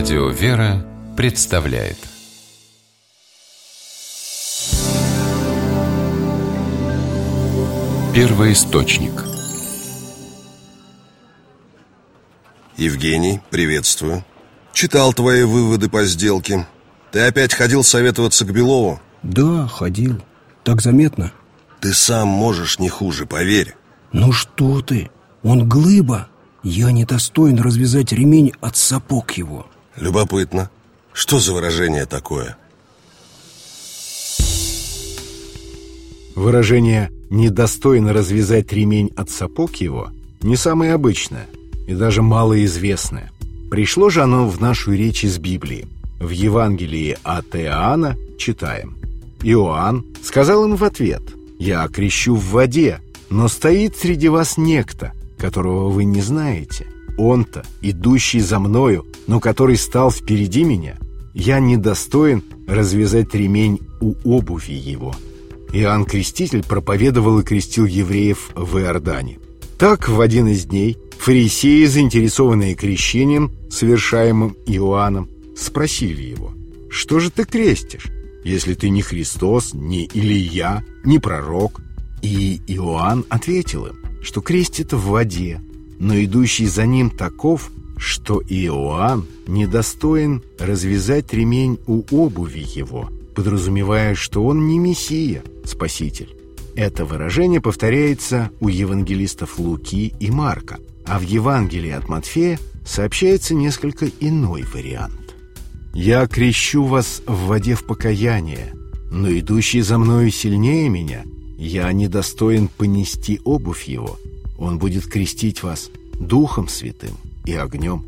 Радио «Вера» представляет. Первый источник. Евгений, приветствую. Читал твои выводы по сделке. Ты опять ходил советоваться к Белову? Да, ходил. Так заметно? Ты сам можешь не хуже, поверь. Ну что ты, он глыба. Я не достоин развязать ремень от сапог его Любопытно Что за выражение такое? Выражение «недостойно развязать ремень от сапог его» не самое обычное и даже малоизвестное. Пришло же оно в нашу речь из Библии. В Евангелии от Иоанна читаем. Иоанн сказал им в ответ «Я крещу в воде, но стоит среди вас некто, которого вы не знаете. Он-то, идущий за мною, но который стал впереди меня, я недостоин развязать ремень у обуви его». Иоанн Креститель проповедовал и крестил евреев в Иордане. Так, в один из дней фарисеи, заинтересованные крещением, совершаемым Иоанном, спросили его, «Что же ты крестишь, если ты не Христос, не Илия, не пророк?» И Иоанн ответил им, что крестит в воде, но идущий за ним таков, что Иоанн недостоин развязать ремень у обуви его, подразумевая, что он не Мессия, Спаситель. Это выражение повторяется у евангелистов Луки и Марка, а в Евангелии от Матфея сообщается несколько иной вариант. «Я крещу вас в воде в покаяние, но идущий за мною сильнее меня, я недостоин понести обувь его. Он будет крестить вас Духом Святым и огнем».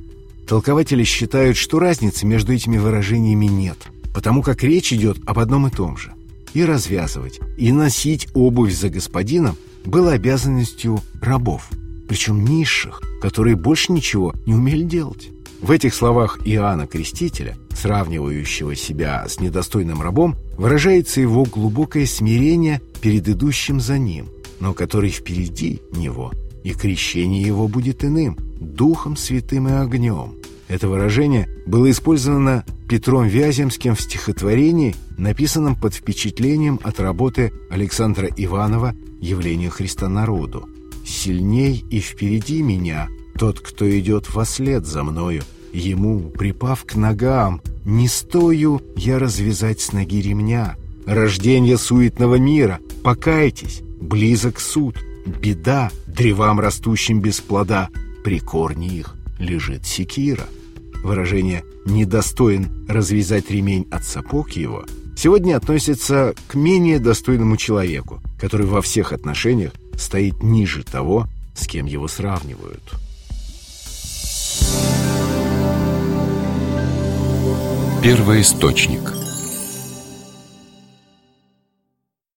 Толкователи считают, что разницы между этими выражениями нет, потому как речь идет об одном и том же. И развязывать, и носить обувь за господином было обязанностью рабов, причем низших, которые больше ничего не умели делать. В этих словах Иоанна Крестителя, сравнивающего себя с недостойным рабом, выражается его глубокое смирение перед идущим за ним, но который впереди него, и крещение его будет иным, Духом Святым и огнем. Это выражение было использовано Петром Вяземским в стихотворении, написанном под впечатлением от работы Александра Иванова «Явление Христа народу». «Сильней и впереди меня тот, кто идет во след за мною, ему, припав к ногам, не стою я развязать с ноги ремня. Рождение суетного мира, покайтесь, близок суд, беда древам растущим без плода, при корне их лежит секира. Выражение «недостоин развязать ремень от сапог его» сегодня относится к менее достойному человеку, который во всех отношениях стоит ниже того, с кем его сравнивают. Первый источник